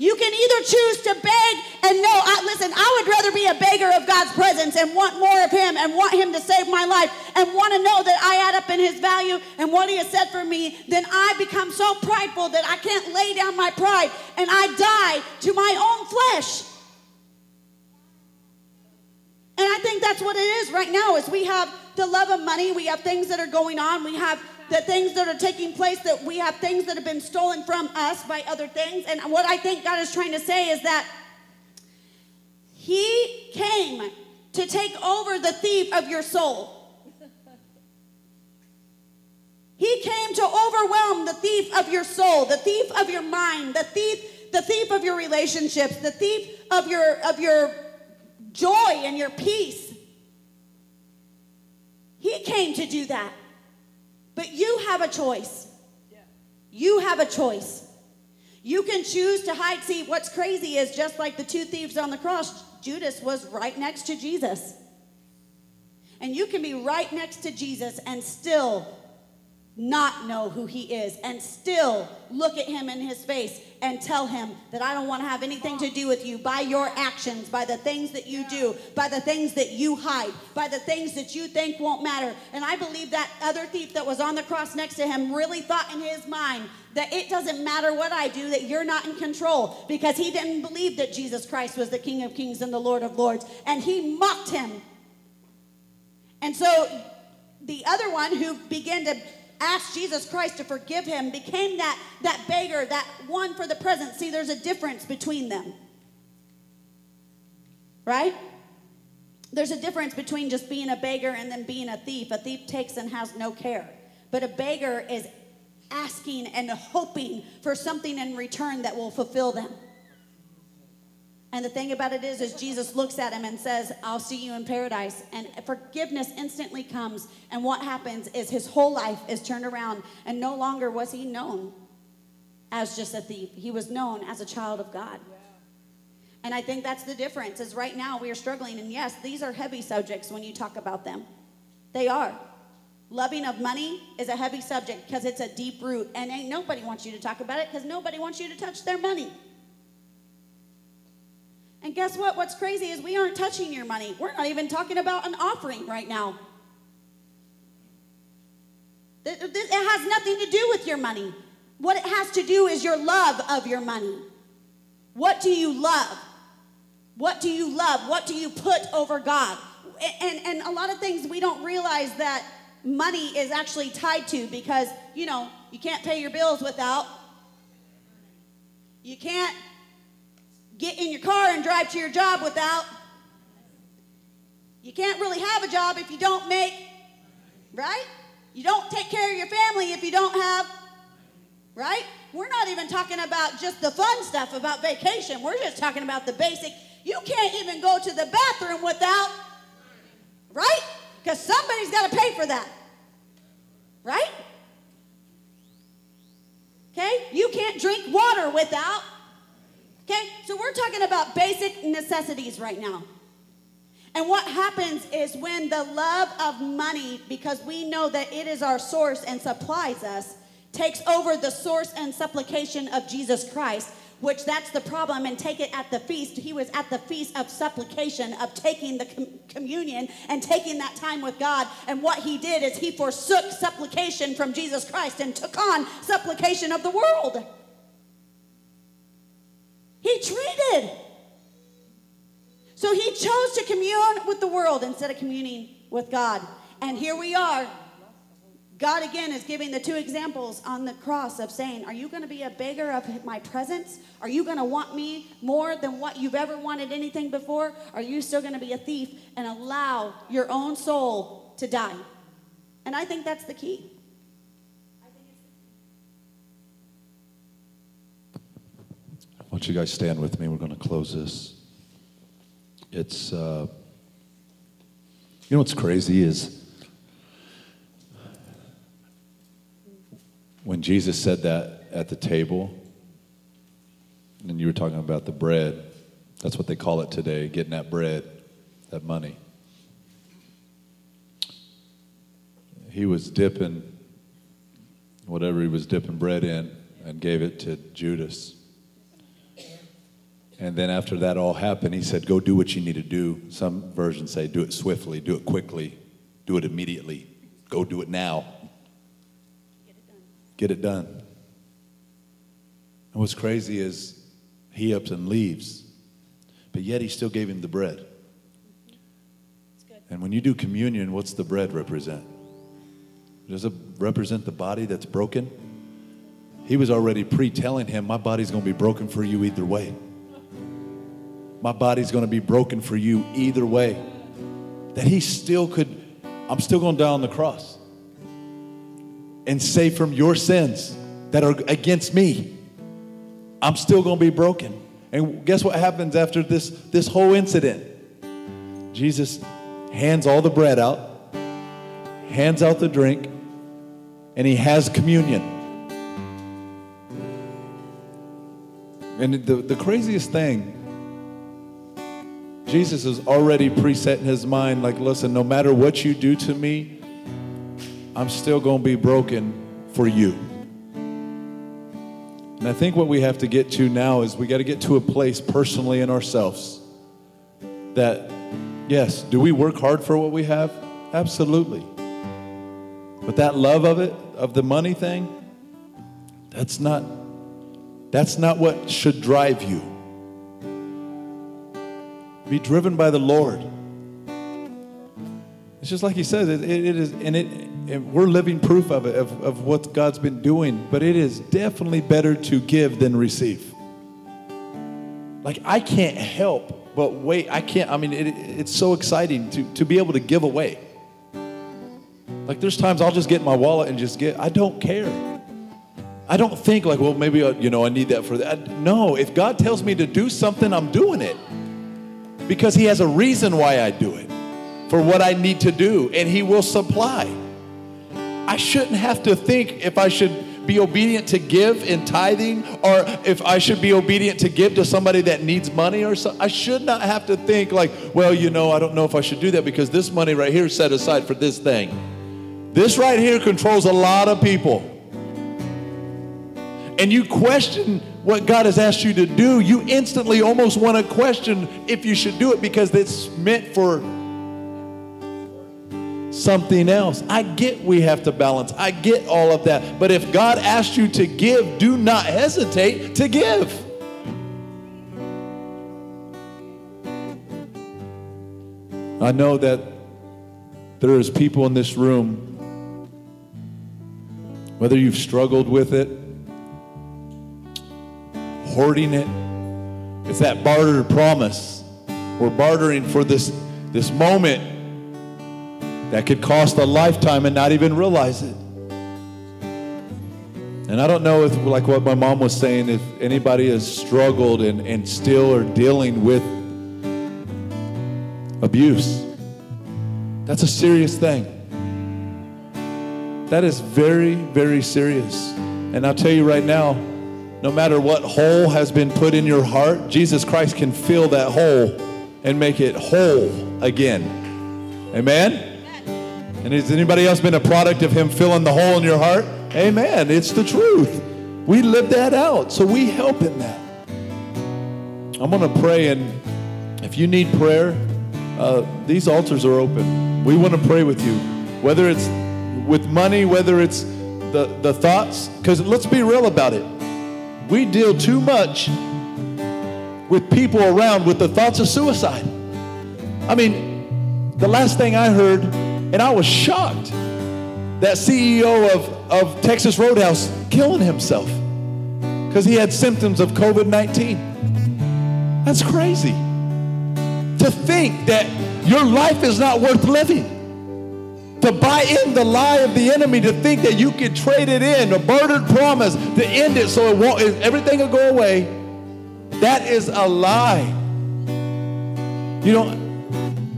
S2: You can either choose to beg and no, I, listen, I would rather be a beggar of God's presence and want more of Him and want Him to save my life and want to know that I add up in His value and what He has said for me than I become so prideful that I can't lay down my pride and I die to my own flesh. And I think that's what it is right now is we have the love of money, we have things that are going on, we have the things that are taking place that we have things that have been stolen from us by other things. And what I think God is trying to say is that he came to take over the thief of your soul. He came to overwhelm the thief of your soul, the thief of your mind, the thief, the thief of your relationships, the thief of your of your joy and your peace. He came to do that. But you have a choice. You have a choice. You can choose to hide. See, what's crazy is just like the two thieves on the cross, Judas was right next to Jesus. And you can be right next to Jesus and still not know who he is and still look at him in his face and tell him that I don't want to have anything to do with you by your actions, by the things that you do, by the things that you hide, by the things that you think won't matter. And I believe that other thief that was on the cross next to him really thought in his mind that it doesn't matter what I do, that you're not in control because he didn't believe that Jesus Christ was the King of Kings and the Lord of Lords. And he mocked him. And so the other one who began to asked Jesus Christ to forgive him, became that, that beggar, that one for the present. See, there's a difference between them. Right? There's a difference between just being a beggar and then being a thief. A thief takes and has no care. But a beggar is asking and hoping for something in return that will fulfill them. And the thing about it is, is Jesus looks at him and says, I'll see you in paradise. And forgiveness instantly comes. And what happens is his whole life is turned around. And no longer was he known as just a thief. He was known as a child of God. And I think that's the difference is right now we are struggling. And yes, these are heavy subjects when you talk about them. They are. Loving of money is a heavy subject because it's a deep root. And ain't nobody wants you to talk about it because nobody wants you to touch their money. And guess what? What's crazy is we aren't touching your money. We're not even talking about an offering right now. It has nothing to do with your money. What it has to do is your love of your money. What do you love? What do you love? What do you put over God? And, and a lot of things we don't realize that money is actually tied to because, you know, you can't pay your bills without. You can't get in your car and drive to your job without. You can't really have a job if you don't make, right? You don't take care of your family if you don't have, right? We're not even talking about just the fun stuff about vacation. We're just talking about the basic. You can't even go to the bathroom without, right? Because somebody's got to pay for that, right? Okay? You can't drink water without Okay? So we're talking about basic necessities right now. And what happens is when the love of money, because we know that it is our source and supplies us, takes over the source and supplication of Jesus Christ, which that's the problem, and take it at the feast. He was at the feast of supplication, of taking the com- communion and taking that time with God. And what he did is he forsook supplication from Jesus Christ and took on supplication of the world. He treated. So he chose to commune with the world instead of communing with God. And here we are. God again is giving the two examples on the cross of saying, Are you going to be a beggar of my presence? Are you going to want me more than what you've ever wanted anything before? Are you still going to be a thief and allow your own soul to die? And I think that's the key.
S1: Why don't you guys stand with me? We're going to close this. It's, uh, you know what's crazy is when Jesus said that at the table, and you were talking about the bread, that's what they call it today, getting that bread, that money. He was dipping whatever he was dipping bread in and gave it to Judas. And then after that all happened, he said, Go do what you need to do. Some versions say, Do it swiftly, do it quickly, do it immediately. Go do it now. Get it done. Get it done. And what's crazy is he ups and leaves, but yet he still gave him the bread. And when you do communion, what's the bread represent? Does it represent the body that's broken? He was already pre telling him, My body's going to be broken for you either way. My body's going to be broken for you either way. That he still could, I'm still going to die on the cross and save from your sins that are against me. I'm still going to be broken. And guess what happens after this, this whole incident? Jesus hands all the bread out, hands out the drink, and he has communion. And the, the craziest thing Jesus is already preset in his mind, like, listen, no matter what you do to me, I'm still going to be broken for you. And I think what we have to get to now is we got to get to a place personally in ourselves that, yes, do we work hard for what we have? Absolutely. But that love of it, of the money thing, that's not that's not what should drive you. Be driven by the Lord. It's just like he says, it, it is, and it, we're living proof of it, of, of what God's been doing, but it is definitely better to give than receive. Like, I can't help but wait. I can't, I mean, it, it's so exciting to, to be able to give away. Like, there's times I'll just get in my wallet and just get, I don't care. I don't think like, well, maybe, I, you know, I need that for that. No, if God tells me to do something, I'm doing it because He has a reason why I do it for what I need to do, and He will supply. I shouldn't have to think if I should be obedient to give in tithing or if I should be obedient to give to somebody that needs money or something. I should not have to think like, well, you know, I don't know if I should do that because this money right here is set aside for this thing. This right here controls a lot of people and you question what God has asked you to do, you instantly almost want to question if you should do it because it's meant for something else. I get we have to balance. I get all of that. But if God asked you to give, do not hesitate to give. I know that there is people in this room whether you've struggled with it hoarding it. It's that barter promise. We're bartering for this, this moment that could cost a lifetime and not even realize it. And I don't know if, like what my mom was saying, if anybody has struggled and, and still are dealing with abuse. That's a serious thing. That is very, very serious. And I'll tell you right now, no matter what hole has been put in your heart, Jesus Christ can fill that hole and make it whole again. Amen? And has anybody else been a product of Him filling the hole in your heart? Amen. It's the truth. We live that out, so we help in that. I'm going to pray, and if you need prayer, uh, these altars are open. We want to pray with you, whether it's with money, whether it's the, the thoughts, because let's be real about it we deal too much with people around with the thoughts of suicide. I mean, the last thing I heard, and I was shocked, that CEO of, of Texas Roadhouse killing himself because he had symptoms of COVID 19. That's crazy. To think that your life is not worth living to buy in the lie of the enemy, to think that you could trade it in, a bartered promise to end it so it won't, everything will go away. That is a lie. You know,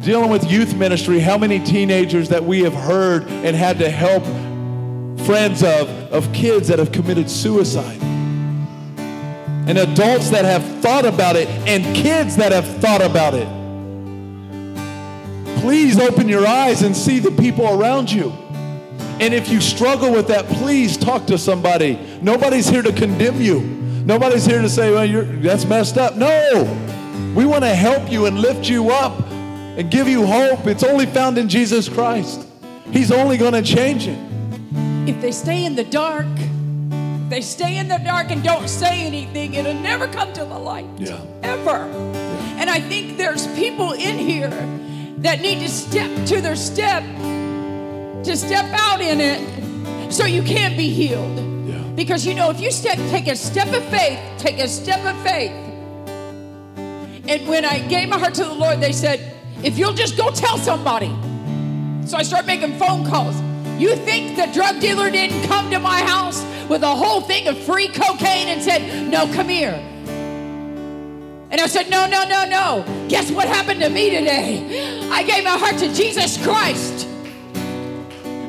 S1: dealing with youth ministry, how many teenagers that we have heard and had to help friends of, of kids that have committed suicide. And adults that have thought about it, and kids that have thought about it please open your eyes and see the people around you. And if you struggle with that, please talk to somebody. Nobody's here to condemn you. Nobody's here to say, well, you're, that's messed up. No. We want to help you and lift you up and give you hope. It's only found in Jesus Christ. He's only going to change it.
S3: If they stay in the dark, if they stay in the dark and don't say anything, it'll never come to the light.
S1: Yeah.
S3: Ever. And I think there's people in here that need to step to their step, to step out in it so you can't be healed.
S1: Yeah.
S3: Because you know, if you step, take a step of faith, take a step of faith. And when I gave my heart to the Lord, they said, if you'll just go tell somebody. So I started making phone calls. You think the drug dealer didn't come to my house with a whole thing of free cocaine and said, No, come here. And I said, No, no, no, no. Guess what happened to me today? I gave my heart to Jesus Christ.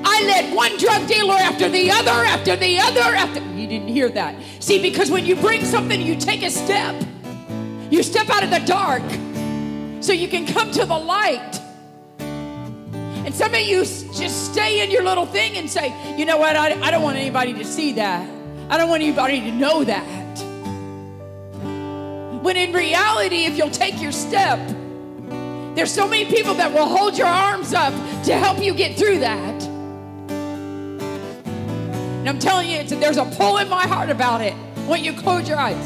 S3: I led one drug dealer after the other, after the other, after. You didn't hear that. See, because when you bring something, you take a step. You step out of the dark so you can come to the light. And some of you just stay in your little thing and say, you know what, I, I don't want anybody to see that. I don't want anybody to know that. When in reality, if you'll take your step, there's so many people that will hold your arms up to help you get through that. And I'm telling you, there's a pull in my heart about it when you close your eyes.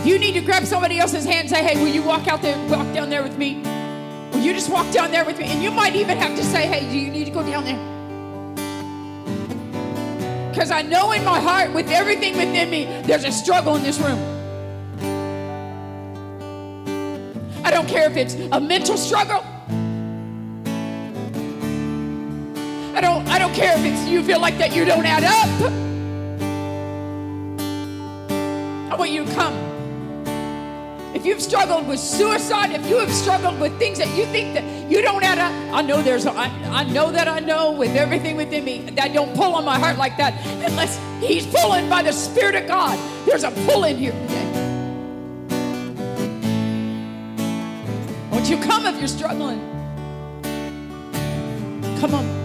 S3: If you need to grab somebody else's hand and say, hey, will you walk out there, walk down there with me? Will you just walk down there with me? And you might even have to say, hey, do you need to go down there? Because I know in my heart, with everything within me, there's a struggle in this room. I don't care if it's a mental struggle. I don't I don't care if it's you feel like that you don't add up. I want you to come. If you've struggled with suicide, if you have struggled with things that you think that you don't add up, I know there's I, I know that I know with everything within me that don't pull on my heart like that unless he's pulling by the Spirit of God. There's a pull in here today. Won't you come if you're struggling? Come on.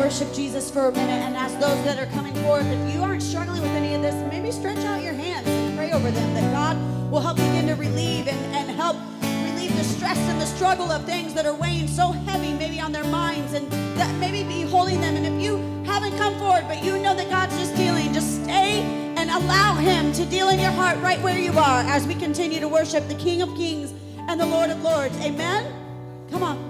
S2: Worship Jesus for a minute and ask those that are coming forth, if you aren't struggling with any of this, maybe stretch out your hands and pray over them that God will help you begin to relieve and, and help relieve the stress and the struggle of things that are weighing so heavy maybe on their minds and that maybe be holding them. And if you haven't come forward, but you know that God's just dealing, just stay and allow Him to deal in your heart right where you are as we continue to worship the King of Kings and the Lord of Lords. Amen? Come on.